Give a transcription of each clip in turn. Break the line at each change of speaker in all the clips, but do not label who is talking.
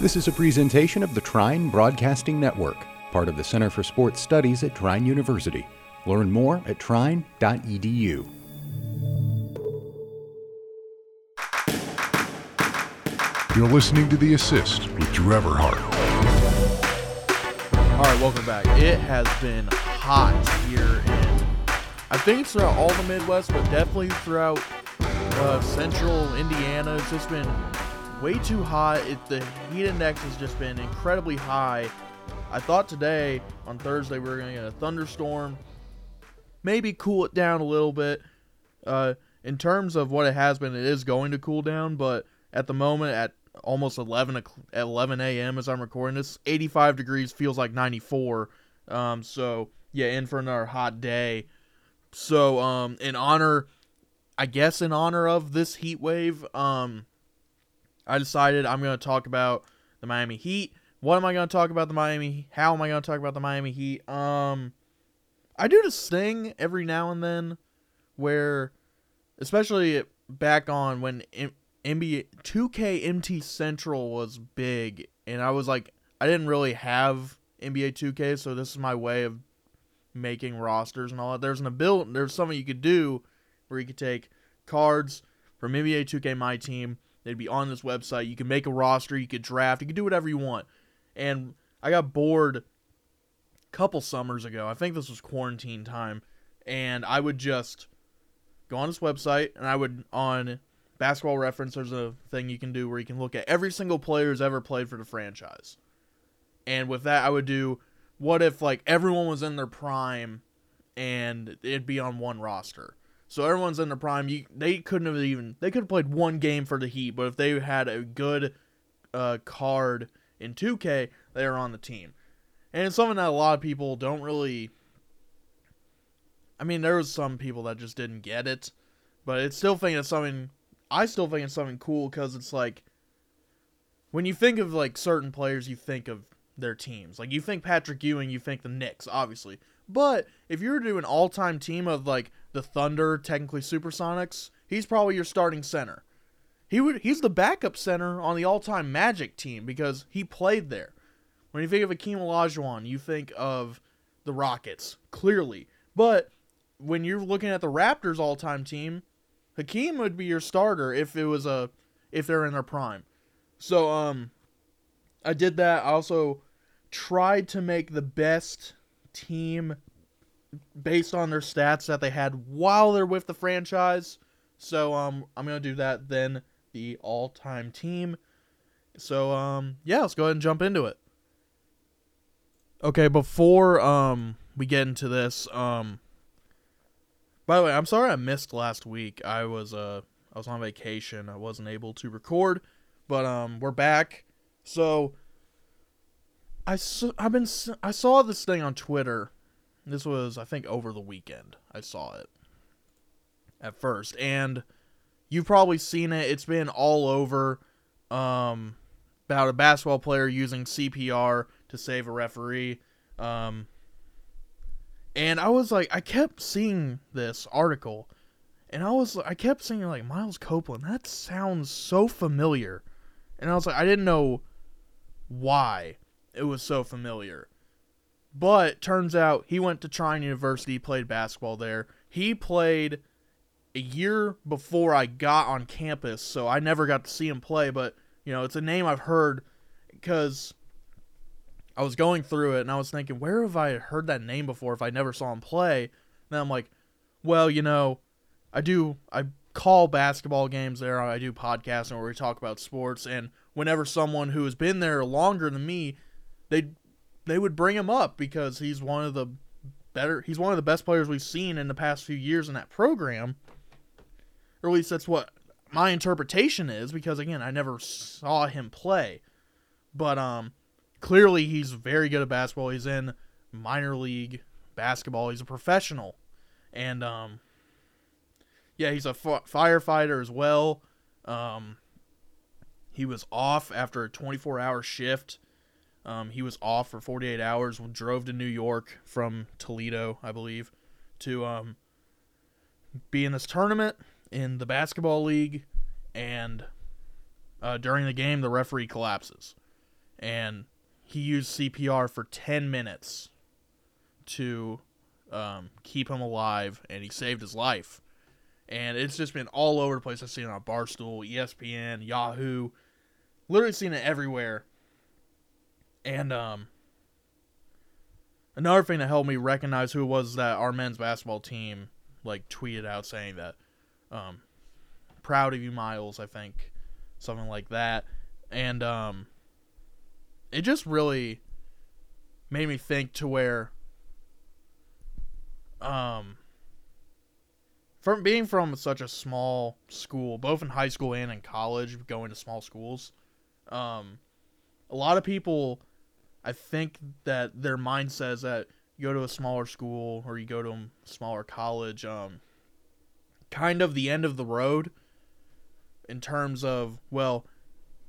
This is a presentation of the Trine Broadcasting Network, part of the Center for Sports Studies at Trine University. Learn more at trine.edu.
You're listening to The Assist with Drew Everhart.
All right, welcome back. It has been hot here in, I think it's throughout all the Midwest, but definitely throughout uh, central Indiana. It's just been way too hot. It, the heat index has just been incredibly high. I thought today, on Thursday, we were going to get a thunderstorm, maybe cool it down a little bit. Uh, in terms of what it has been, it is going to cool down, but at the moment, at almost 11 at 11 a.m. as I'm recording this. 85 degrees feels like 94. Um, so yeah, in for another hot day. So um, in honor, I guess in honor of this heat wave, um, I decided I'm going to talk about the Miami Heat. What am I going to talk about the Miami? How am I going to talk about the Miami Heat? Um, I do this thing every now and then, where, especially back on when NBA 2K MT Central was big, and I was like, I didn't really have NBA 2K, so this is my way of making rosters and all that. There's an ability, there's something you could do where you could take cards from NBA 2K My Team. They'd be on this website. You could make a roster, you could draft, you could do whatever you want. And I got bored a couple summers ago. I think this was quarantine time, and I would just go on this website and I would on basketball reference there's a thing you can do where you can look at every single player who's ever played for the franchise and with that i would do what if like everyone was in their prime and it'd be on one roster so everyone's in their prime you they couldn't have even they could have played one game for the heat but if they had a good uh, card in 2k they are on the team and it's something that a lot of people don't really i mean there was some people that just didn't get it but it's still think it's something I still think it's something cool because it's like when you think of like certain players, you think of their teams. Like you think Patrick Ewing, you think the Knicks, obviously. But if you were to do an all-time team of like the Thunder, technically Supersonics, he's probably your starting center. He would he's the backup center on the all-time Magic team because he played there. When you think of Hakeem Olajuwon, you think of the Rockets, clearly. But when you're looking at the Raptors all-time team, Hakeem would be your starter if it was a if they're in their prime. So um I did that. I also tried to make the best team based on their stats that they had while they're with the franchise. So um I'm to do that then the all-time team. So um yeah, let's go ahead and jump into it. Okay, before um we get into this, um by the way, I'm sorry I missed last week. I was uh I was on vacation. I wasn't able to record, but um we're back. So I I've been I saw this thing on Twitter. This was I think over the weekend. I saw it at first and you've probably seen it. It's been all over um about a basketball player using CPR to save a referee. Um and I was like, I kept seeing this article, and I was, I kept seeing like Miles Copeland. That sounds so familiar, and I was like, I didn't know why it was so familiar. But turns out he went to Trine University, played basketball there. He played a year before I got on campus, so I never got to see him play. But you know, it's a name I've heard because I was going through it and I was thinking, where have I heard that name before if I never saw him play? And then I'm like, well, you know, I do, I call basketball games there. I do podcasting where we talk about sports. And whenever someone who has been there longer than me, they they would bring him up because he's one of the better, he's one of the best players we've seen in the past few years in that program. Or at least that's what my interpretation is because, again, I never saw him play. But, um, clearly he's very good at basketball. He's in minor league basketball. He's a professional, and um, yeah, he's a f- firefighter as well. Um, he was off after a 24 hour shift. Um, he was off for 48 hours. Drove to New York from Toledo, I believe, to um, be in this tournament in the basketball league. And uh, during the game, the referee collapses and he used CPR for 10 minutes to um, keep him alive, and he saved his life. And it's just been all over the place. I've seen it on Barstool, ESPN, Yahoo, literally seen it everywhere. And um, another thing that helped me recognize who was that our men's basketball team like tweeted out saying that um, proud of you miles i think something like that. And um, it just really made me think to where um from being from such a small school both in high school and in college going to small schools um a lot of people i think that their mindset is that you go to a smaller school or you go to a smaller college um kind of the end of the road in terms of well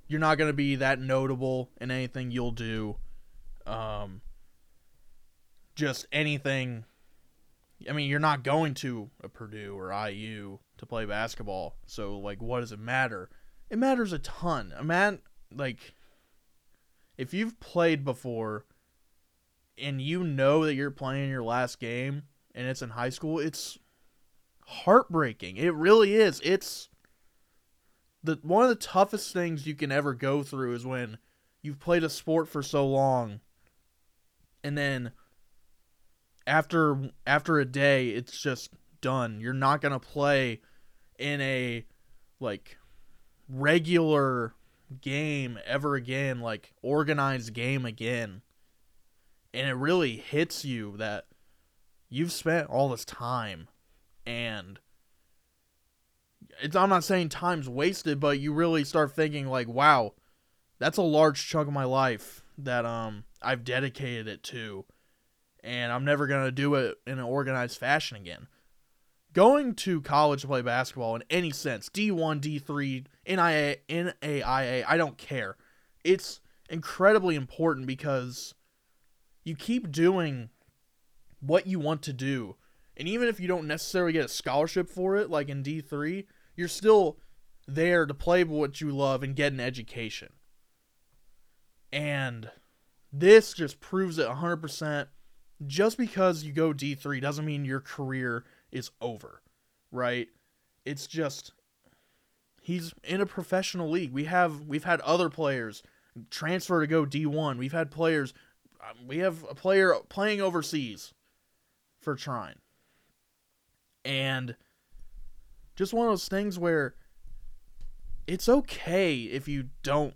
you're not going to be that notable in anything you'll do um just anything. I mean you're not going to a Purdue or IU to play basketball so like what does it matter? It matters a ton. A man like if you've played before and you know that you're playing your last game and it's in high school it's heartbreaking. It really is. It's the one of the toughest things you can ever go through is when you've played a sport for so long and then after after a day it's just done. You're not going to play in a like regular game ever again, like organized game again. And it really hits you that you've spent all this time and it's I'm not saying time's wasted, but you really start thinking like, wow, that's a large chunk of my life that um I've dedicated it to and I'm never going to do it in an organized fashion again. Going to college to play basketball in any sense, D1, D3, NIA, NAIA, I don't care. It's incredibly important because you keep doing what you want to do and even if you don't necessarily get a scholarship for it, like in D3, you're still there to play what you love and get an education. And this just proves it 100%. Just because you go D3 doesn't mean your career is over, right? It's just he's in a professional league. We have we've had other players transfer to go D1. We've had players um, we have a player playing overseas for Trine and just one of those things where it's okay if you don't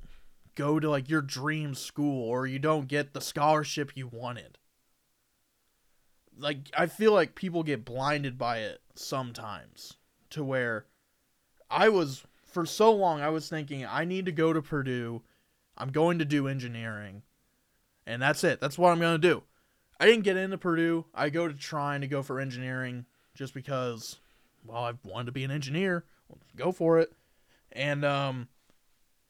go to like your dream school or you don't get the scholarship you wanted. Like I feel like people get blinded by it sometimes to where I was for so long I was thinking I need to go to Purdue. I'm going to do engineering. And that's it. That's what I'm going to do. I didn't get into Purdue. I go to Trine to go for engineering just because, well, I wanted to be an engineer. go for it. And um,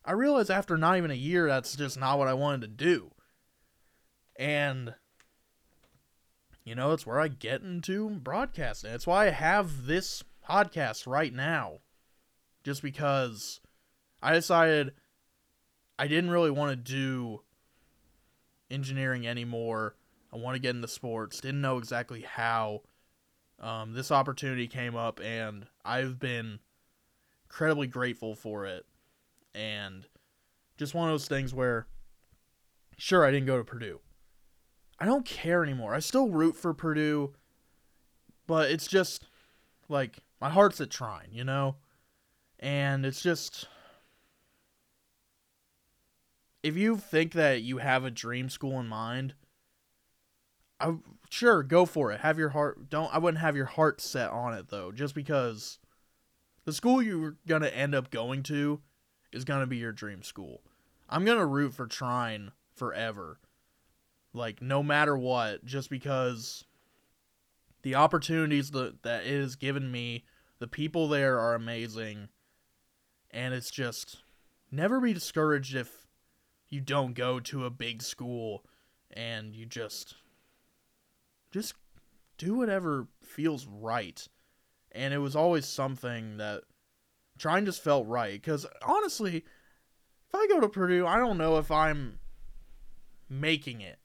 I realized after not even a year, that's just not what I wanted to do. And, you know, it's where I get into broadcasting. It's why I have this podcast right now. Just because I decided I didn't really want to do engineering anymore. I want to get into sports. Didn't know exactly how um, this opportunity came up, and I've been incredibly grateful for it. And just one of those things where, sure, I didn't go to Purdue. I don't care anymore. I still root for Purdue, but it's just like my heart's at Trine, you know? And it's just. If you think that you have a dream school in mind, I sure go for it. Have your heart. Don't. I wouldn't have your heart set on it though, just because the school you're gonna end up going to is gonna be your dream school. I'm gonna root for Trine forever, like no matter what, just because the opportunities that that it has given me, the people there are amazing, and it's just never be discouraged if you don't go to a big school and you just just do whatever feels right. And it was always something that Trine just felt right. Because honestly, if I go to Purdue, I don't know if I'm making it.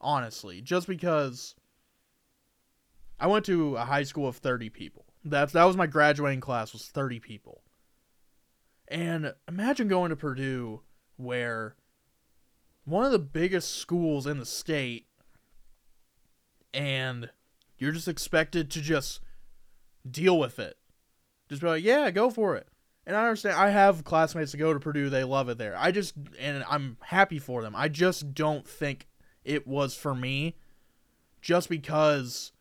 Honestly, just because I went to a high school of 30 people. That's that was my graduating class was 30 people. And imagine going to Purdue where one of the biggest schools in the state and you're just expected to just deal with it. Just be like, yeah, go for it. And I understand. I have classmates that go to Purdue; they love it there. I just, and I'm happy for them. I just don't think it was for me, just because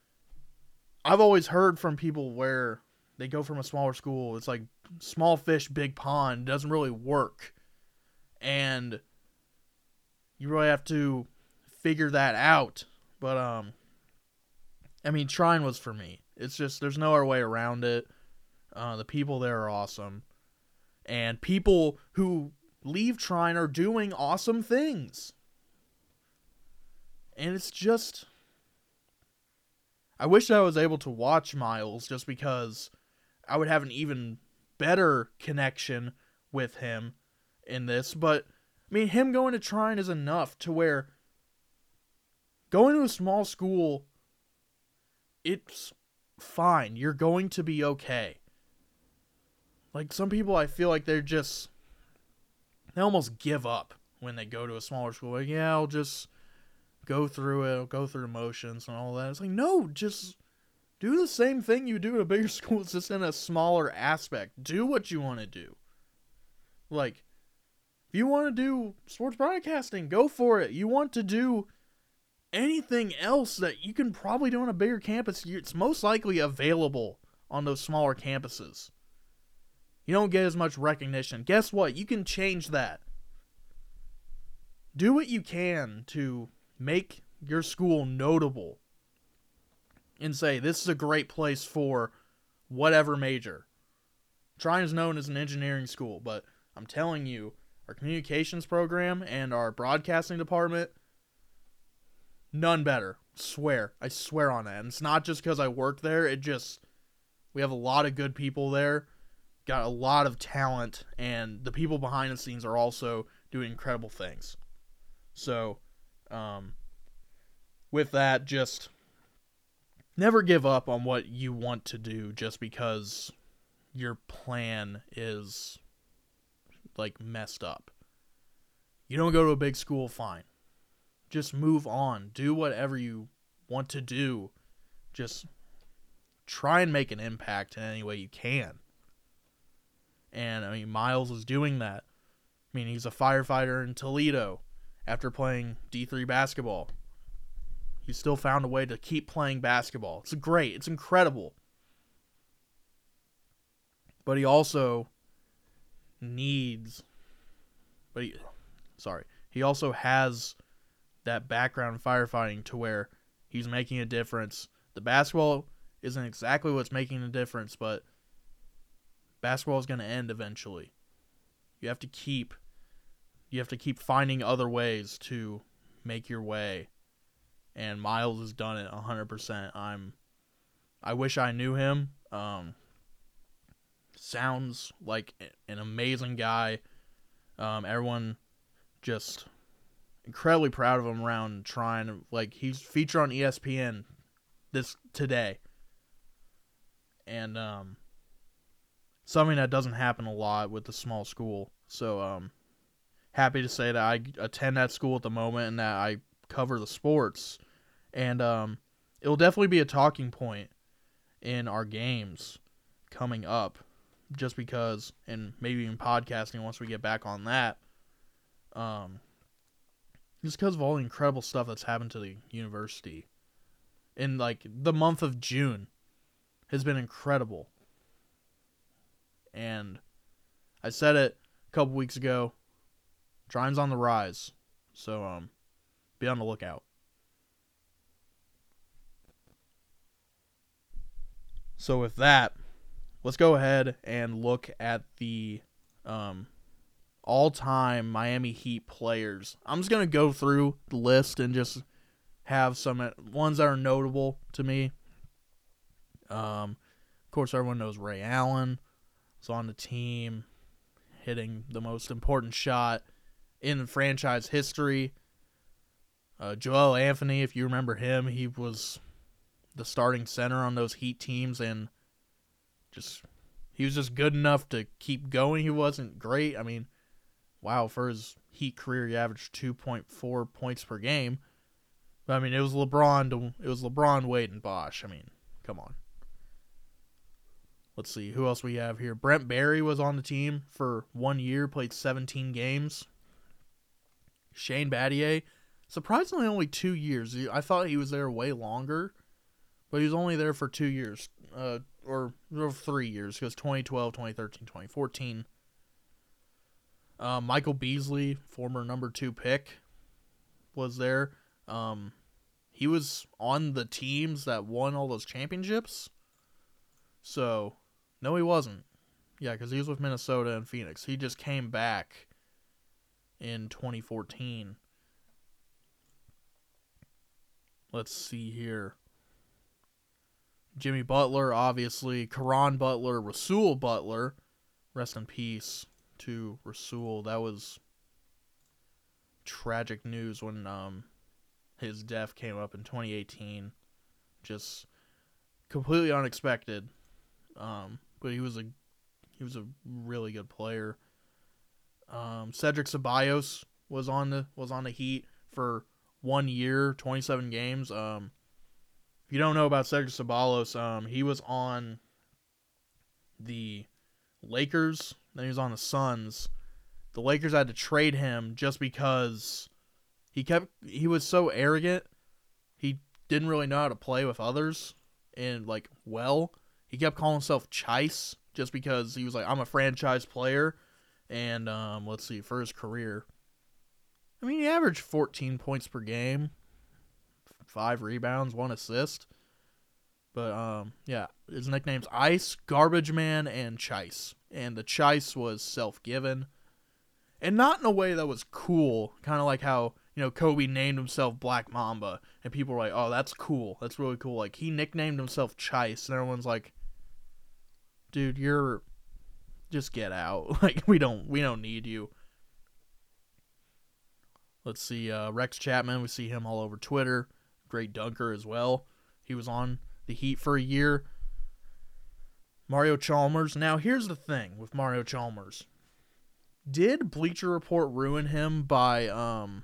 I've always heard from people where they go from a smaller school. It's like small fish, big pond. Doesn't really work, and you really have to figure that out. But um, I mean, Trine was for me. It's just there's no other way around it. Uh, the people there are awesome, and people who leave Trine are doing awesome things. And it's just, I wish I was able to watch Miles just because I would have an even better connection with him in this. But I mean, him going to Trine is enough to where going to a small school, it's fine. You're going to be okay. Like some people, I feel like they're just they almost give up when they go to a smaller school. Like, yeah, I'll just go through it, go through the motions and all that. It's like, no, just do the same thing you do at a bigger school. It's just in a smaller aspect. Do what you want to do. Like, if you want to do sports broadcasting, go for it. You want to do anything else that you can probably do on a bigger campus, it's most likely available on those smaller campuses. You don't get as much recognition. Guess what? You can change that. Do what you can to make your school notable and say, this is a great place for whatever major. Trine is known as an engineering school, but I'm telling you, our communications program and our broadcasting department, none better. Swear. I swear on that. And it's not just because I work there, it just, we have a lot of good people there got a lot of talent, and the people behind the scenes are also doing incredible things. So, um, with that, just never give up on what you want to do just because your plan is like messed up. You don't go to a big school, fine. Just move on. Do whatever you want to do. Just try and make an impact in any way you can. And I mean, Miles is doing that. I mean, he's a firefighter in Toledo after playing D3 basketball. He still found a way to keep playing basketball. It's great. It's incredible. But he also needs but he sorry. He also has that background firefighting to where he's making a difference. The basketball isn't exactly what's making the difference, but basketball is going to end eventually. You have to keep you have to keep finding other ways to make your way. And Miles has done it 100%. I'm I wish I knew him. Um sounds like an amazing guy. Um everyone just incredibly proud of him around Trine like he's featured on ESPN this today. And um something that doesn't happen a lot with the small school. So um happy to say that I attend that school at the moment and that I cover the sports and um it'll definitely be a talking point in our games coming up just because and maybe even podcasting once we get back on that um just because of all the incredible stuff that's happened to the university in like the month of June has been incredible and I said it a couple weeks ago. Trine's on the rise, so um, be on the lookout. So with that, let's go ahead and look at the um, all-time Miami Heat players. I'm just gonna go through the list and just have some ones that are notable to me. Um, of course, everyone knows Ray Allen was on the team, hitting the most important shot in franchise history. Uh, Joel Anthony, if you remember him, he was the starting center on those Heat teams, and just he was just good enough to keep going. He wasn't great. I mean, wow, for his Heat career, he averaged 2.4 points per game. But I mean, it was LeBron. To, it was LeBron, Wade, and Bosh. I mean, come on. Let's see who else we have here. Brent Barry was on the team for one year, played 17 games. Shane Battier, surprisingly, only two years. I thought he was there way longer, but he was only there for two years, uh, or, or three years, because 2012, 2013, 2014. Uh, Michael Beasley, former number two pick, was there. Um, he was on the teams that won all those championships. So no, he wasn't. Yeah, because he was with Minnesota and Phoenix. He just came back in 2014. Let's see here. Jimmy Butler, obviously. Caron Butler, Rasual Butler. Rest in peace to Rasual. That was tragic news when um, his death came up in 2018. Just completely unexpected. Um, but he was a he was a really good player. Um, Cedric Ceballos was on the was on the Heat for one year, twenty seven games. Um, if you don't know about Cedric Ceballos, um, he was on the Lakers. Then he was on the Suns. The Lakers had to trade him just because he kept he was so arrogant. He didn't really know how to play with others and like well he kept calling himself Chice just because he was like, I'm a franchise player. And um, let's see, for his career, I mean, he averaged 14 points per game, five rebounds, one assist. But um, yeah, his nickname's Ice, Garbage Man, and Chice. And the Chice was self given. And not in a way that was cool, kind of like how, you know, Kobe named himself Black Mamba. And people were like, oh, that's cool. That's really cool. Like, he nicknamed himself Chice. And everyone's like, dude, you're just get out. Like we don't we don't need you. Let's see, uh, Rex Chapman. We see him all over Twitter. Great dunker as well. He was on the Heat for a year. Mario Chalmers. Now here's the thing with Mario Chalmers. Did Bleacher Report ruin him by um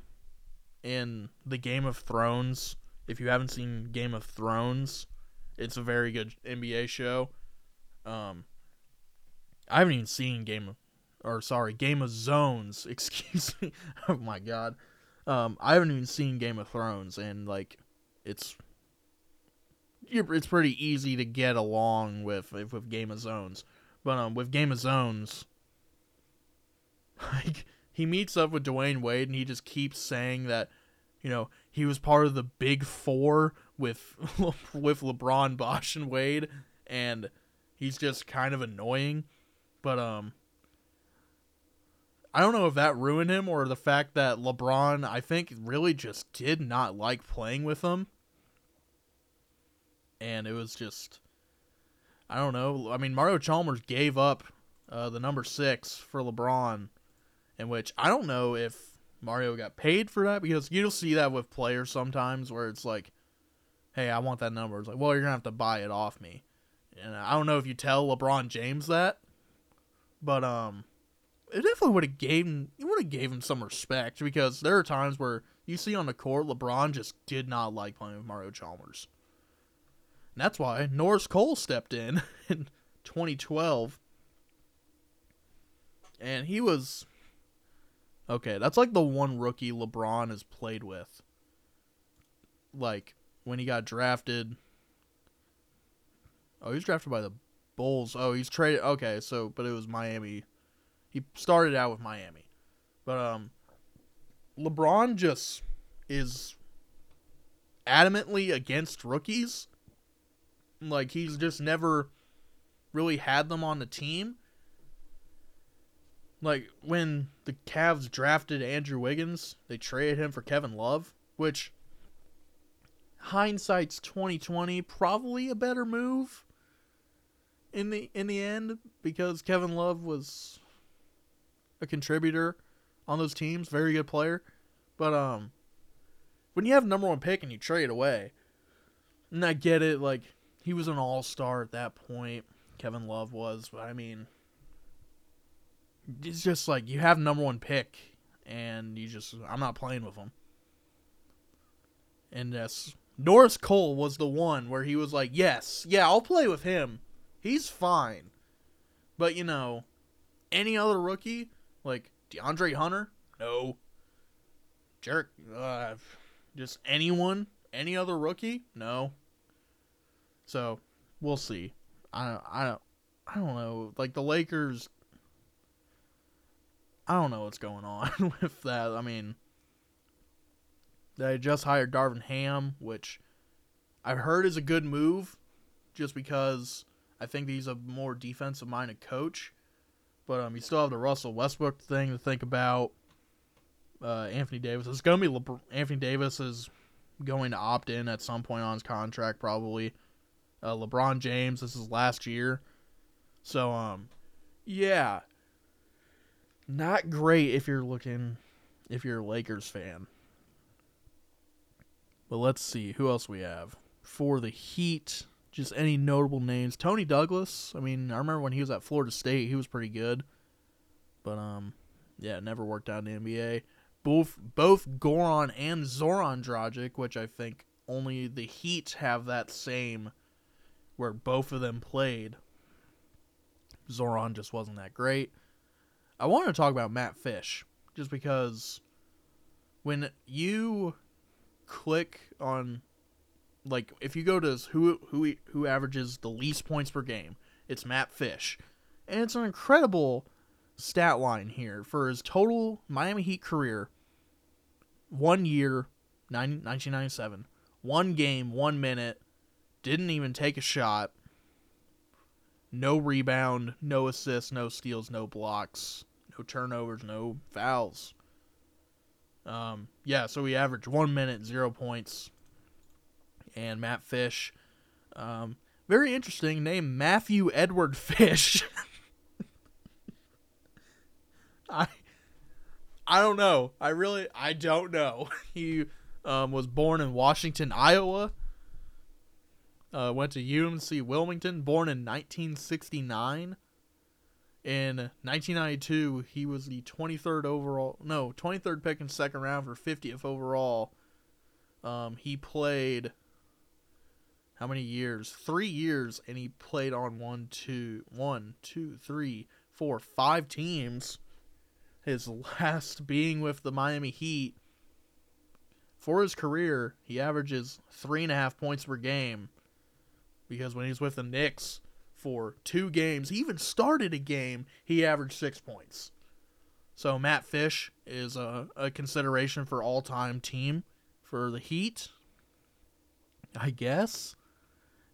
in the Game of Thrones? If you haven't seen Game of Thrones, it's a very good NBA show. Um, I haven't even seen Game of, or sorry, Game of Zones. Excuse me. oh my god. Um, I haven't even seen Game of Thrones, and like, it's it's pretty easy to get along with with Game of Zones, but um, with Game of Zones, like he meets up with Dwyane Wade, and he just keeps saying that, you know, he was part of the Big Four with with LeBron, Bosh, and Wade, and he's just kind of annoying. But um I don't know if that ruined him or the fact that LeBron I think really just did not like playing with him. And it was just I don't know. I mean Mario Chalmers gave up uh, the number 6 for LeBron in which I don't know if Mario got paid for that because you'll see that with players sometimes where it's like, hey, I want that number. It's like, well, you're going to have to buy it off me. And I don't know if you tell LeBron James that, but um, it definitely would have gave him, you would have gave him some respect because there are times where you see on the court LeBron just did not like playing with Mario Chalmers. And that's why Norris Cole stepped in in 2012. And he was okay, that's like the one rookie LeBron has played with. Like when he got drafted Oh, he was drafted by the Bulls. Oh, he's traded. Okay, so but it was Miami. He started out with Miami, but um, LeBron just is adamantly against rookies. Like he's just never really had them on the team. Like when the Cavs drafted Andrew Wiggins, they traded him for Kevin Love, which hindsight's 2020 probably a better move in the in the end because Kevin Love was a contributor on those teams, very good player. But um when you have number one pick and you trade away, and I get it, like he was an all star at that point. Kevin Love was, but I mean, it's just like you have number one pick, and you just I'm not playing with him. And yes, Norris Cole was the one where he was like, yes, yeah, I'll play with him. He's fine. But you know, any other rookie like DeAndre Hunter, no. Jerk, uh, just anyone, any other rookie, no. So we'll see. I I I don't know. Like the Lakers, I don't know what's going on with that. I mean, they just hired Darvin Ham, which I've heard is a good move, just because I think he's a more defensive minded coach. But um, you still have the Russell Westbrook thing to think about. Uh, Anthony Davis. It's gonna be LeBron. Anthony Davis is going to opt in at some point on his contract, probably. Uh, LeBron James, this is last year. So, um, yeah. Not great if you're looking, if you're a Lakers fan. But let's see, who else we have? For the Heat, just any notable names. Toney Douglas, I mean, I remember when he was at Florida State, he was pretty good. But, um, yeah, never worked out in the NBA. Both, both Goran and Zoran Dragic, which I think only the Heat have that same where both of them played. Zoran just wasn't that great. I want to talk about Matt Fish just because when you click on like if you go to who who who averages the least points per game, it's Matt Fish. And it's an incredible stat line here for his total Miami Heat career. One year, 1997. One game, one minute, didn't even take a shot. No rebound, no assists, no steals, no blocks, no turnovers, no fouls. Um, yeah, so we averaged one minute, zero points. And Matt Fish, um, very interesting name, Matthew Edward Fish. I, I don't know. I really, I don't know. He um, was born in Washington, Iowa. Uh, went to UNC Wilmington, born in 1969. In 1992, he was the 23rd overall, no, 23rd pick in second round for 50th overall. Um, he played how many years? Three years, and he played on one, two, one, two, three, four, five teams. His last being with the Miami Heat. For his career, he averages three and a half points per game because when he's with the Knicks for two games, he even started a game, he averaged six points. So Matt Fish is a, a consideration for all time team for the Heat. I guess.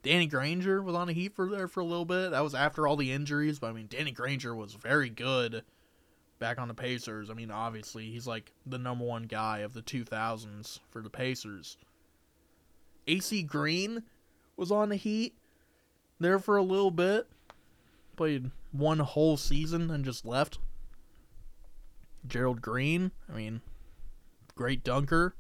Danny Granger was on the Heat for there for a little bit. That was after all the injuries, but I mean Danny Granger was very good back on the Pacers. I mean, obviously he's like the number one guy of the 2000s for the Pacers. AC Green was on the Heat there for a little bit. Played one whole season and just left. Gerald Green, I mean, great dunker.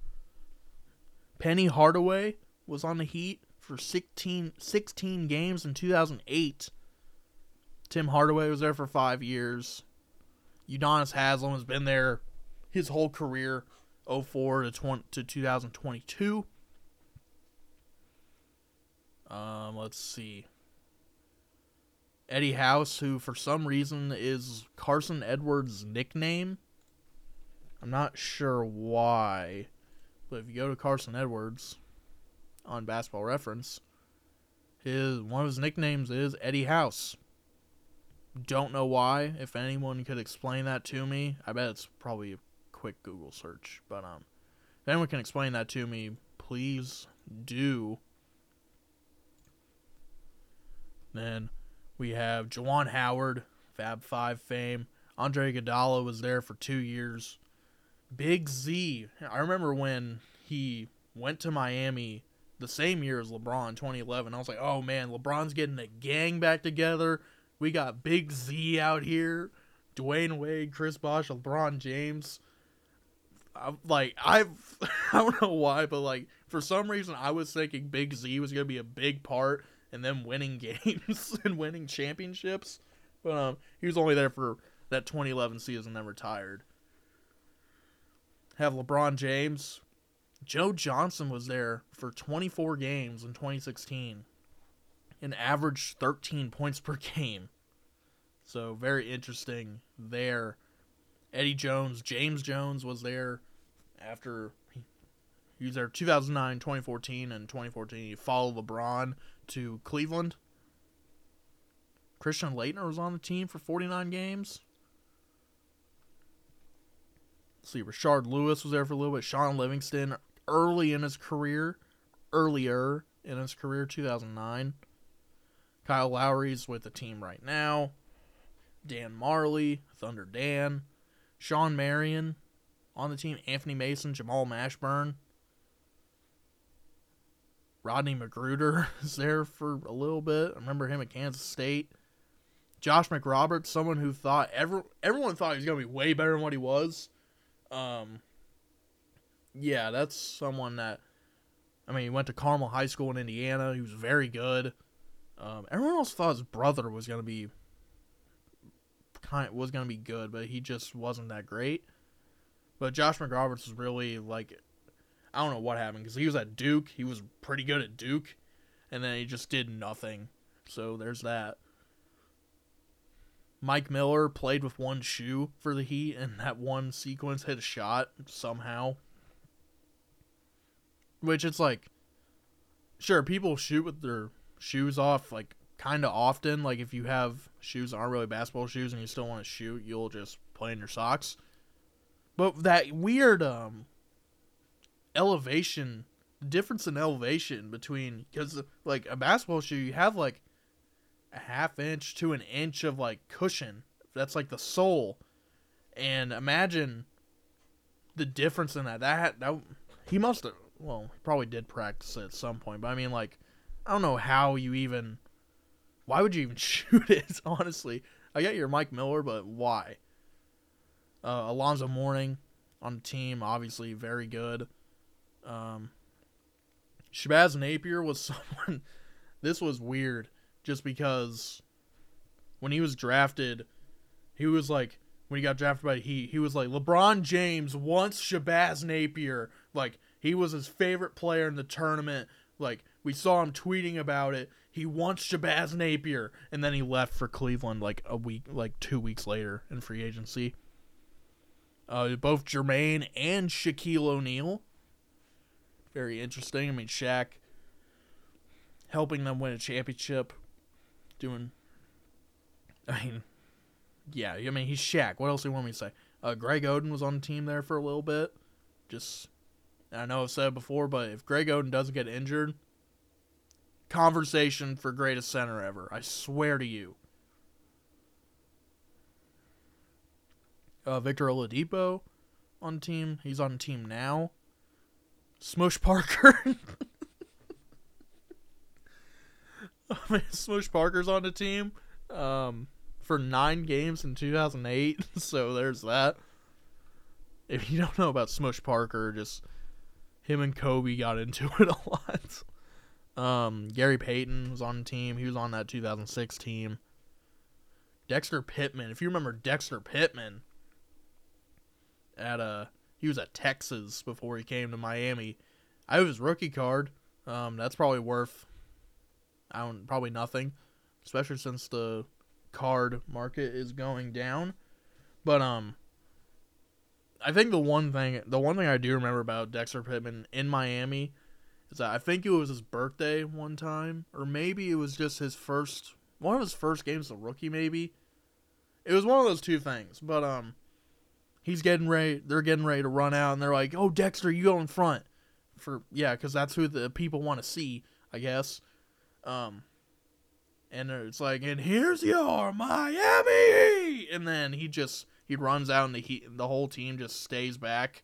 Penny Hardaway was on the Heat for 16, 16 games in 2008. Tim Hardaway was there for five years. Udonis Haslam has been there his whole career, 04 to, 20, to 2022. Um, let's see. Eddie House, who for some reason is Carson Edwards' nickname. I'm not sure why, but if you go to Carson Edwards on Basketball Reference, his one of his nicknames is Eddie House. Don't know why. If anyone could explain that to me, I bet it's probably a quick Google search. But um, if anyone can explain that to me, please do. Then we have Juwan Howard, Fab Five fame. Andre Iguodala was there for two years. Big Z. I remember when he went to Miami the same year as LeBron, 2011. I was like, oh man, LeBron's getting a gang back together. We got Big Z out here. Dwyane Wade, Chris Bosh, LeBron James. I'm like I've I don't know why, but like for some reason I was thinking Big Z was gonna be a big part in them winning games and winning championships, but um, he was only there for that 2011 season, then retired. Have LeBron James, Joe Johnson was there for 24 games in 2016, and averaged 13 points per game. So very interesting there. Eddie Jones, James Jones was there after he was there 2009, 2014, and 2014 he followed LeBron to Cleveland. Christian Laettner was on the team for 49 games. Let's see, Rashard Lewis was there for a little bit. Shaun Livingston early in his career, earlier in his career, 2009. Kyle Lowry's with the team right now. Dan Majerle, Thunder Dan. Shawn Marion on the team. Anthony Mason, Jamal Mashburn. Rodney McGruder is there for a little bit. I remember him at Kansas State. Josh McRoberts, someone who thought every, everyone thought he was going to be way better than what he was. Um, yeah, that's someone that I mean, he went to Carmel High School in Indiana. He was very good. Um, everyone else thought his brother was to be kind was to be good, but he just wasn't that great. But Josh McRoberts was really like I don't know what happened because he was at Duke. He was pretty good at Duke, and then he just did nothing. So there's that. Mike Miller played with one shoe for the Heat, and that one sequence hit a shot somehow. Which it's like, sure, people shoot with their shoes off like kind of often. Like if you have shoes that aren't really basketball shoes and you still want to shoot, you'll just play in your socks. But that weird um elevation, difference in elevation between because like a basketball shoe, you have like a half inch to an inch of like cushion. That's like the sole, and imagine the difference in that. That that he must have. Well, he probably did practice it at some point, but I mean, like, I don't know how you even. Why would you even shoot it? Honestly, I get your Mike Miller, but why? Uh, Alonzo Mourning on the team, obviously very good. Um, Shabazz Napier was someone. This was weird, just because when he was drafted, he was like when he got drafted by the Heat, he was like LeBron James wants Shabazz Napier. Like he was his favorite player in the tournament. Like we saw him tweeting about it. He wants Shabazz Napier, and then he left for Cleveland like a week, like two weeks later in free agency. Uh, both Jermaine and Shaquille O'Neal. Very interesting. I mean, Shaq helping them win a championship, doing. I mean, yeah. I mean, he's Shaq. What else do you want me to say? Uh, Greg Oden was on the team there for a little bit. Just, I know I've said it before, but if Greg Oden doesn't get injured, conversation for greatest center ever. I swear to you. Uh, Victor Oladipo on team. He's on team now. Smush Parker. Smush Parker's on the team um, for nine games in 2008. So there's that. If you don't know about Smush Parker, just him and Kobe got into it a lot. Um, Gary Payton was on the team. He was on that 2006 team. Dexter Pittman. If you remember Dexter Pittman at uh he was at Texas before he came to Miami. I have his rookie card. Um, that's probably worth I don't probably nothing, especially since the card market is going down. But um I think the one thing the one thing I do remember about Dexter Pittman in Miami is that I think it was his birthday one time, or maybe it was just his first one of his first games as a rookie, maybe. It was one of those two things. But um he's getting ready they're getting ready to run out and they're like, Oh Dexter, you go in front for yeah, because that's who the people want to see, I guess. Um and it's like, and here's your Miami, and then he just he runs out, and the he, the whole team just stays back,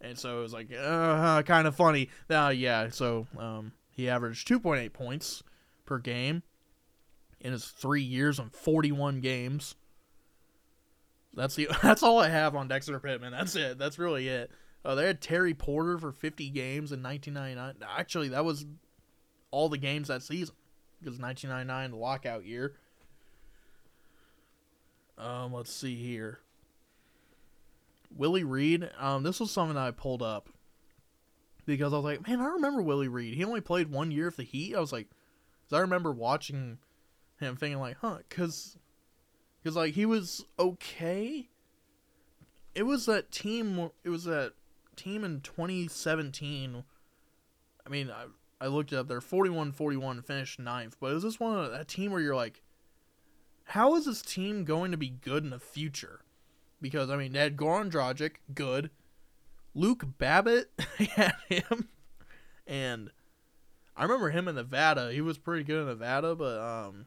and so it was like, uh, kind of funny. Now, uh, yeah, so um, he averaged two point eight points per game in his three years and forty one games. That's the that's all I have on Dexter Pittman. That's it. That's really it. Uh, they had Terry Porter for 50 games in 1999. Actually, that was all the games that season because 1999 the lockout year. Um, let's see here. Willie Reed. Um, this was something I pulled up because I was like, man, I remember Willie Reed. He only played one year of the Heat. I was like, cause I remember watching him thinking like, huh, cause, cause like he was okay. It was that team. It was that team in 2017. I mean, I I looked it up. They're 41-41 finished ninth, but is this one of that team where you're like, how is this team going to be good in the future? Because I mean, had Goran Dragic, good. Luke Babbitt had him, and I remember him in Nevada. He was pretty good in Nevada, but um,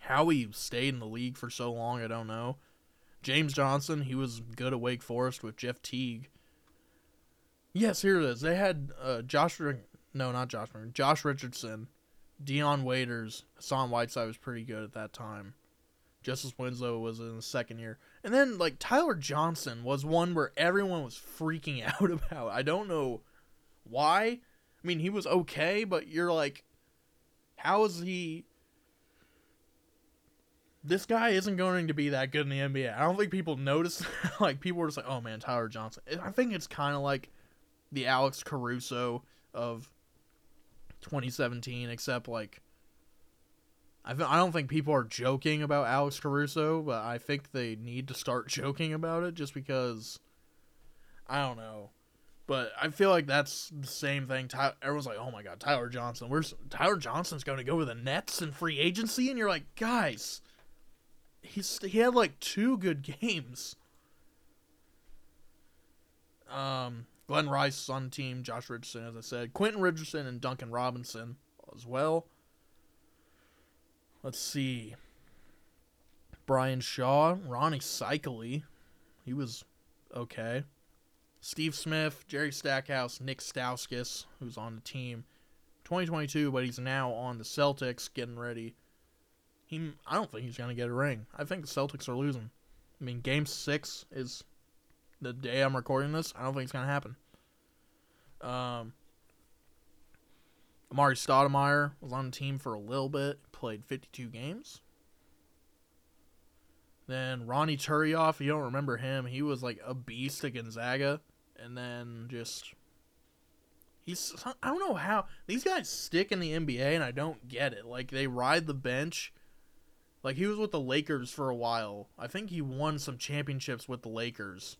how he stayed in the league for so long, I don't know. James Johnson, he was good at Wake Forest with Jeff Teague. Yes, here it is. They had uh, Josh, no, not Josh, Josh Richardson, Dion Waiters, Hassan Whiteside was pretty good at that time. Justice Winslow was in the second year. And then like Tyler Johnson was one where everyone was freaking out about. I don't know why. I mean, he was okay, but you're like how is he this guy isn't going to be that good in the NBA. I don't think people notice like people were just like, "Oh man, Tyler Johnson." I think it's kind of like the Alex Caruso of 2017 except like I, I don't think people are joking about Alex Caruso, but I think they need to start joking about it just because I don't know. But I feel like that's the same thing. Ty- everyone's like, "Oh my god, Tyler Johnson. Where's Tyler Johnson's going to go with the Nets in free agency?" And you're like, "Guys, he's he had like two good games." Um, Glen Rice on team, Josh Richardson, as I said, Quentin Richardson and Duncan Robinson as well. Let's see. Brian Shaw, Ronnie Seikaly, he was okay. Steve Smith, Jerry Stackhouse, Nick Stauskas, who's on the team, 2022, but he's now on the Celtics, getting ready. He, I don't think he's gonna get a ring. I think the Celtics are losing. I mean, Game Six is the day I'm recording this. I don't think it's gonna happen. Um, Amar'e Stoudemire was on the team for a little bit, played 52 games. Then Ronnie Turiaf, you don't remember him, he was like a beast at Gonzaga. And then just. He's. I don't know how. These guys stick in the NBA, and I don't get it. Like, they ride the bench. Like, he was with the Lakers for a while. I think he won some championships with the Lakers.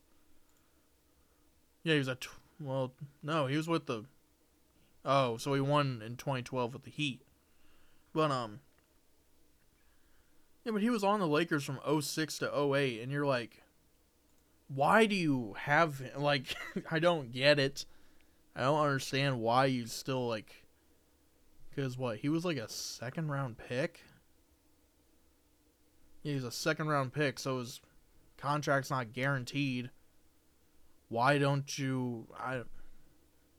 Yeah, he was at. Well, no, he was with the Oh, so he won in 2012 with the Heat. But um Yeah, but he was on the Lakers from 06 to 08 and you're like why do you have like I don't get it. I don't understand why you still like cuz what? He was like a second round pick. Yeah, he's a second round pick, so his contract's not guaranteed. Why don't you I I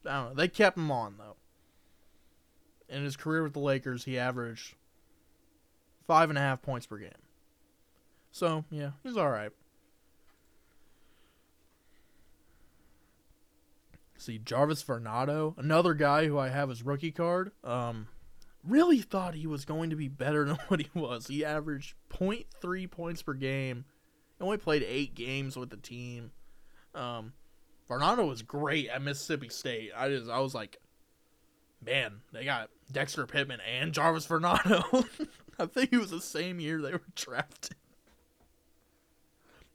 don't know. They kept him on though. In his career with the Lakers, he averaged five and a half points per game. So yeah, he's all right. See Jarvis Varnado, another guy who I have his rookie card. Um, really thought he was going to be better than what he was. He averaged 0.3 points per game. He only played eight games with the team. Um, Varnado was great at Mississippi State. I just I was like, man, they got Dexter Pittman and Jarvis Varnado. I think it was the same year they were drafted.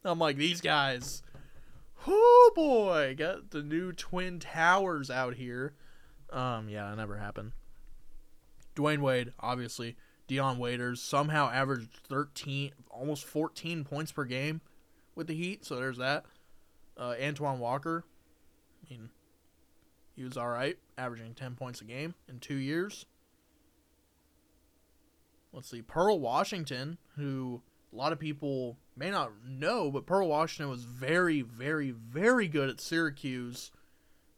I'm like, these guys, oh boy, got the new Twin Towers out here. Um, yeah, it never happened. Dwyane Wade, obviously. Dion Waiters somehow averaged 13, almost 14 points per game with the Heat, so there's that. Uh, Antoine Walker, I mean, he was all right, averaging 10 points a game in two years. Let's see, Pearl Washington, who a lot of people may not know, but Pearl Washington was very, very, very good at Syracuse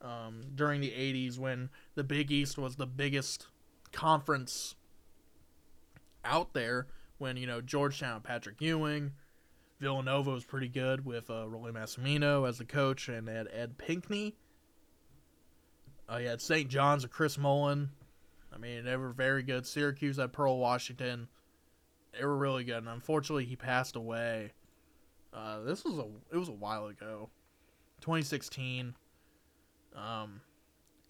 um, during the 80s when the Big East was the biggest conference out there. When, you know, Georgetown, Patrick Ewing, Villanova was pretty good with uh, Rollie Massimino as the coach, and had Ed Pinckney. Uh, you had St. John's with Chris Mullin. I mean, they were very good. Syracuse at Pearl Washington. They were really good, and unfortunately, he passed away. Uh, this was a it was a while ago, 2016. Um,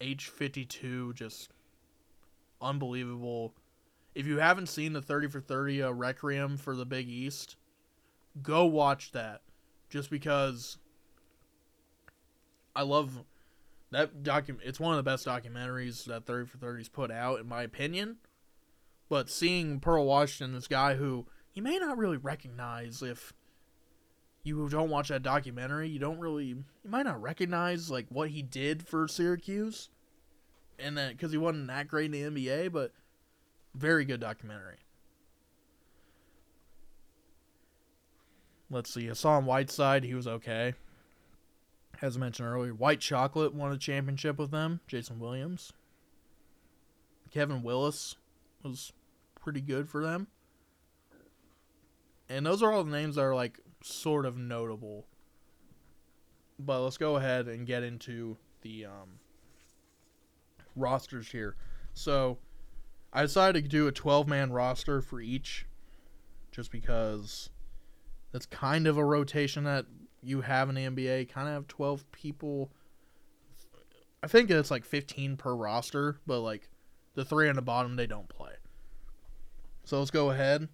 age 52, just unbelievable. If you haven't seen the 30 for 30 uh, Requiem for the Big East, go watch that. Just because I love that document. It's one of the best documentaries that 30 for 30's put out, in my opinion. But seeing Pearl Washington, this guy who you may not really recognize if you don't watch that documentary, you don't really, you might not recognize like what he did for Syracuse, and then because he wasn't that great in the NBA, but very good documentary. Let's see, Hassan Whiteside, he was okay. As I mentioned earlier, White Chocolate won a championship with them. Jason Williams. Kevin Willis was pretty good for them. And those are all the names that are like sort of notable. But let's go ahead and get into the um, rosters here. So I decided to do a 12 man roster for each just because that's kind of a rotation that you have in the NBA. Kind of have 12 people. I think it's like 15 per roster, but like the three on the bottom, they don't play. So let's go ahead.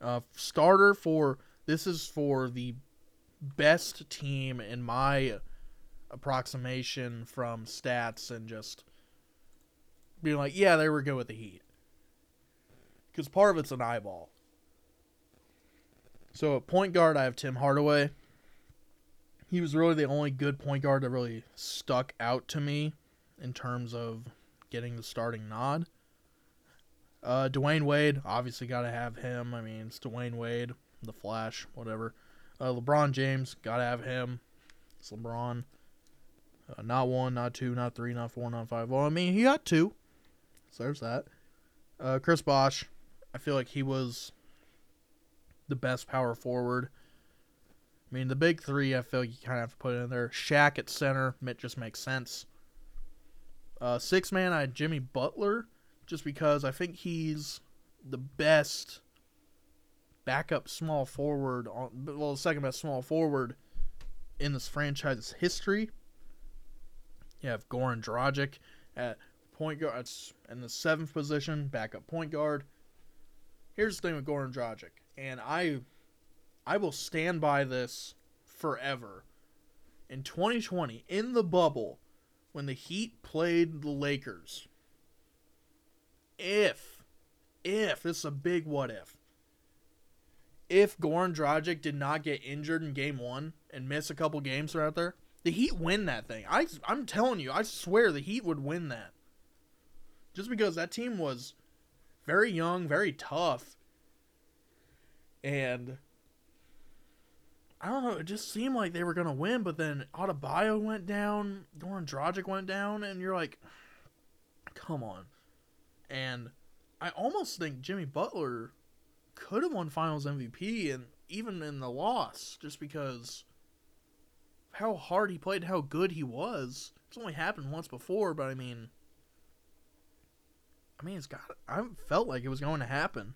Uh, starter for this is for the best team in my approximation from stats and just being like, yeah, they were good with the Heat. Because part of it's an eyeball. So at point guard, I have Tim Hardaway. He was really the only good point guard that really stuck out to me in terms of getting the starting nod. Uh, Dwyane Wade, obviously got to have him. I mean, it's Dwyane Wade, the Flash, whatever. Uh, LeBron James, got to have him. It's LeBron. Uh, not one, not two, not three, not four, not five. Well, I mean, he got two. So there's that. Uh, Chris Bosh, I feel like he was the best power forward. I mean, the big three, I feel you kind of have to put in there. Shaq at center, it just makes sense. Uh, six man, I had Jimmy Butler, just because I think he's the best backup small forward on well, the second best small forward in this franchise's history. You have Goran Dragic at point guard in the seventh position, backup point guard. Here's the thing with Goran Dragic, and I, I will stand by this forever. In 2020, in the bubble, when the Heat played the Lakers, if, if, this is a big what if, if Goran Dragic did not get injured in game one and miss a couple games throughout there, the Heat win that thing. I, I'm telling you, I swear the Heat would win that. Just because that team was very young, very tough. And I don't know, it just seemed like they were to win, but then Adebayo went down, Goran Dragic went down, and you're like, come on. And I almost think Jimmy Butler could have won Finals MVP, and even in the loss, just because how hard he played, how good he was. It's only happened once before, but I mean, I mean, it's got. I felt like it was going to happen.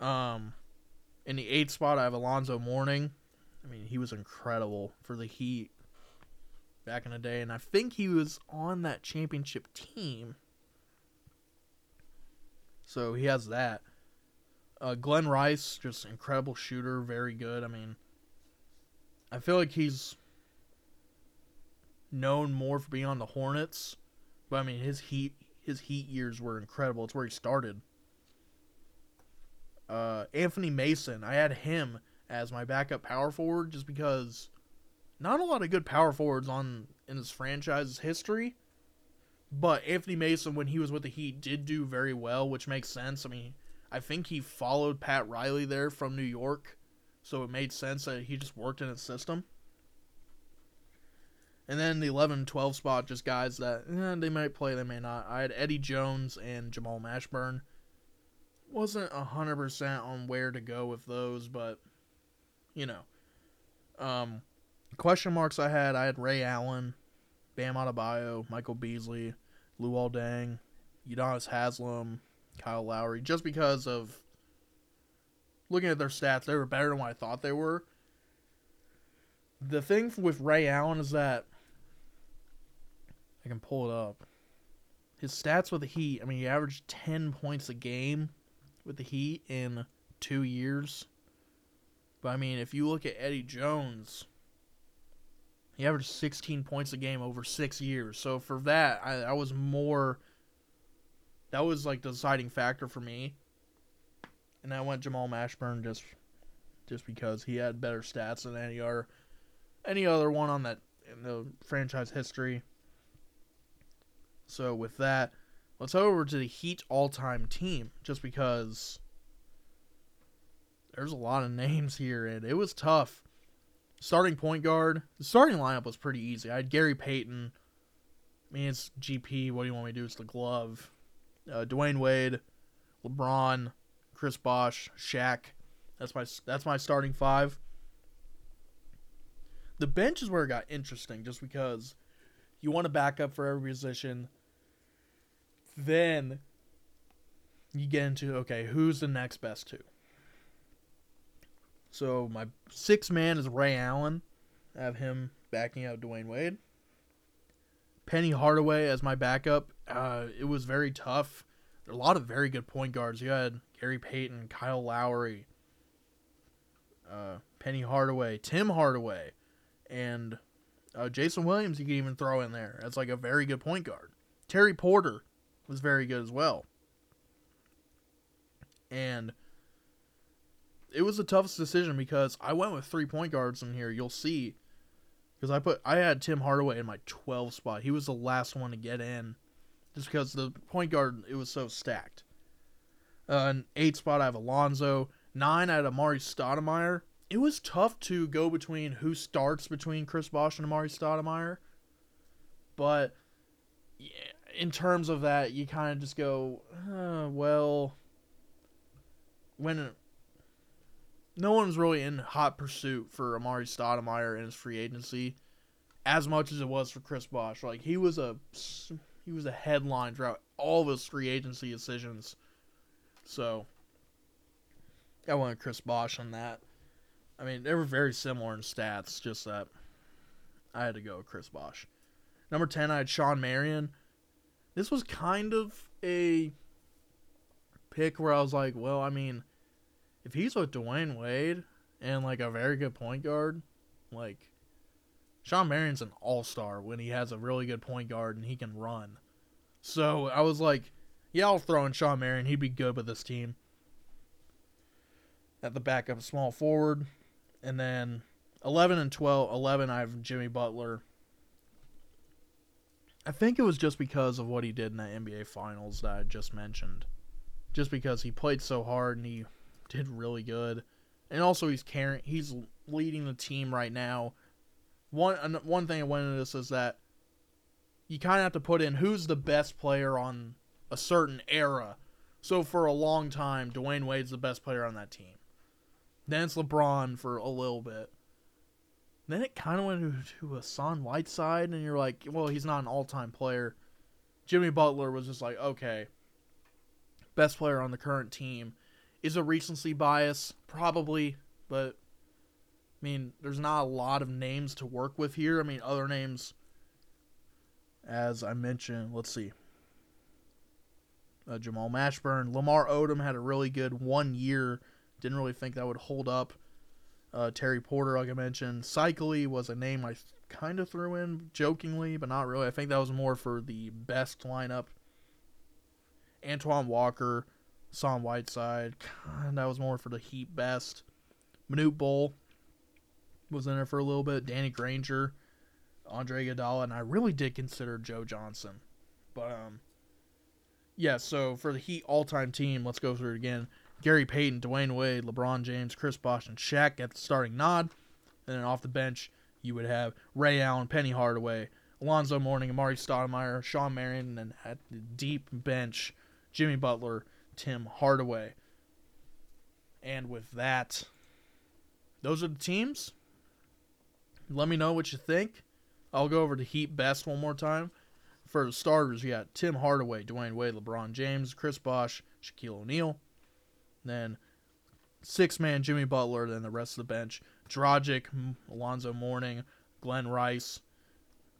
Um, in the eighth spot, I have Alonzo Mourning. I mean, he was incredible for the Heat back in the day, and I think he was on that championship team. So he has that. Uh, Glen Rice, just incredible shooter, very good. I mean, I feel like he's known more for being on the Hornets, but I mean his Heat his Heat years were incredible. It's where he started. Uh, Anthony Mason, I had him as my backup power forward just because not a lot of good power forwards on in this franchise's history. But Anthony Mason, when he was with the Heat, did do very well, which makes sense. I mean, I think he followed Pat Riley there from New York, so it made sense that he just worked in his system. And then the 11 12 spot, just guys that eh, they might play, they may not. I had Eddie Jones and Jamal Mashburn wasn't hundred percent on where to go with those, but you know, um, question marks I had. I had Ray Allen, Bam Adebayo, Michael Beasley, Luol Deng, Udonis Haslam, Kyle Lowry, just because of looking at their stats, they were better than what I thought they were. The thing with Ray Allen is that I can pull it up. His stats with the Heat, I mean, he averaged 10 points a game with the Heat in two years. But I mean, if you look at Eddie Jones, he averaged 16 points a game over six years. So for that, I, I was more. That was like the deciding factor for me. And I went Jamal Mashburn just, just because he had better stats than any other, any other one on that in the franchise history. So with that, let's go over to the Heat all-time team, just because there's a lot of names here, and it was tough. Starting point guard, the starting lineup was pretty easy. I had Gary Payton. I mean, it's GP. What do you want me to do? It's the glove. Uh, Dwyane Wade, LeBron, Chris Bosh, Shaq. That's my that's my starting five. The bench is where it got interesting, just because you want to back up for every position. Then you get into okay, who's the next best two? So my six man is Ray Allen. I have him backing out Dwyane Wade. Penny Hardaway as my backup. Uh, it was very tough. There are a lot of very good point guards. You had Gary Payton, Kyle Lowry, uh, Penny Hardaway, Tim Hardaway, and uh, Jason Williams. You can even throw in there as like a very good point guard. Terry Porter was very good as well. And it was the toughest decision because I went with three point guards in here. You'll see, because I put I had Tim Hardaway in my 12 spot. He was the last one to get in, just because the point guard it was so stacked. Uh, an eight spot I have Alonzo. Nine I had Amar'e Stoudemire. It was tough to go between who starts between Chris Bosh and Amar'e Stoudemire, but yeah, in terms of that, you kind of just go, uh, well, when no one's really in hot pursuit for Amar'e Stoudemire in his free agency, as much as it was for Chris Bosh. Like he was a he was a headline throughout all of his free agency decisions. So I wanted Chris Bosh on that. I mean, they were very similar in stats, just that I had to go with Chris Bosh. Number 10, I had Shawn Marion. This was kind of a pick where I was like, well, I mean, if he's with Dwyane Wade and like a very good point guard, like Shawn Marion's an all star when he has a really good point guard and he can run. So I was like, yeah, I'll throw in Shawn Marion. He'd be good with this team. At the back backup small forward. And then 11 and 12. 11, I have Jimmy Butler. I think it was just because of what he did in that NBA Finals that I just mentioned. Just because he played so hard and he did really good, and also he's carrying, he's leading the team right now. One one thing I went into this is that you kind of have to put in who's the best player on a certain era. So for a long time, Dwyane Wade's the best player on that team. Then it's LeBron for a little bit. Then it kind of went to, Hassan Whiteside, and you're like, well, he's not an all time player. Jimmy Butler was just like, okay, best player on the current team. Is a recency bias? Probably, but I mean, there's not a lot of names to work with here. I mean, other names, as I mentioned, let's see. Uh, Jamal Mashburn, Lamar Odom had a really good one year. Didn't really think that would hold up. Uh, Terry Porter, like I mentioned, Seikaly was a name I kind of threw in jokingly, but not really. I think that was more for the best lineup. Antoine Walker, Son Whiteside, that was more for the Heat best. Manute Bol was in there for a little bit. Danny Granger, Andre Iguodala, and I really did consider Joe Johnson. But um, yeah. So for the Heat all-time team, let's go through it again. Gary Payton, Dwyane Wade, LeBron James, Chris Bosh, and Shaq at the starting nod. And then off the bench, you would have Ray Allen, Penny Hardaway, Alonzo Mourning, Amar'e Stoudemire, Shawn Marion, and at the deep bench, Jimmy Butler, Tim Hardaway. And with that, those are the teams. Let me know what you think. I'll go over to Heat Best one more time. For the starters, you got Tim Hardaway, Dwyane Wade, LeBron James, Chris Bosh, Shaquille O'Neal. Then six man Jimmy Butler, then the rest of the bench. Dragic, Alonzo Mourning, Glen Rice,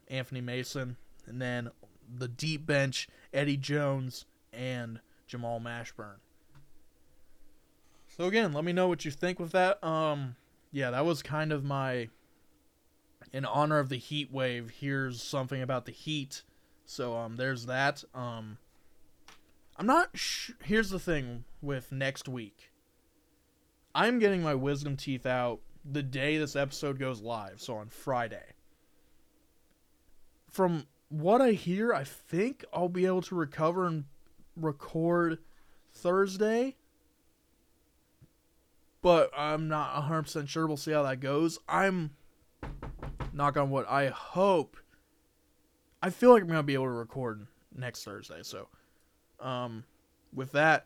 Anthony Mason, and then the deep bench, Eddie Jones and Jamal Mashburn. So again, let me know what you think with that. Um yeah, that was kind of my in honor of the heat wave. Here's something about the heat. So um there's that. Um I'm not sh- here's the thing with next week. I'm getting my wisdom teeth out the day this episode goes live, so on Friday. From what I hear, I think I'll be able to recover and record Thursday. But I'm not 100% sure. We'll see how that goes. I'm, knock on wood, I hope. I feel like I'm going to be able to record next Thursday. So, um, with that,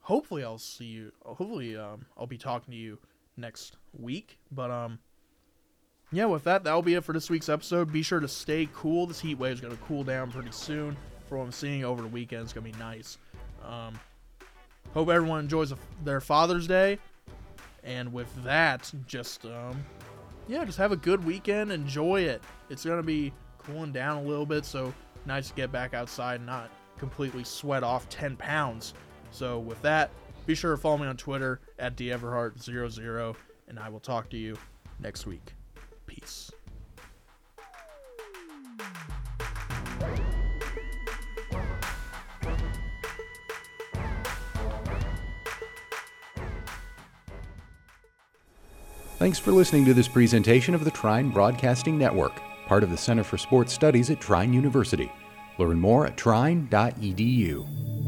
hopefully I'll see you. Hopefully, um, I'll be talking to you next week. But um, yeah, with that, that'll be it for this week's episode. Be sure to stay cool. This heat wave is gonna cool down pretty soon. For what I'm seeing over the weekend, it's gonna be nice. Um, hope everyone enjoys their Father's Day. And with that, just um, yeah, just have a good weekend. Enjoy it. It's gonna be cooling down a little bit, so nice to get back outside and not completely sweat off 10 pounds. So with that, be sure to follow me on Twitter at DeEverhart00, and I will talk to you next week. Peace.
Thanks for listening to this presentation of the Trine Broadcasting Network, part of the Center for Sports Studies at Trine University. Learn more at trine.edu.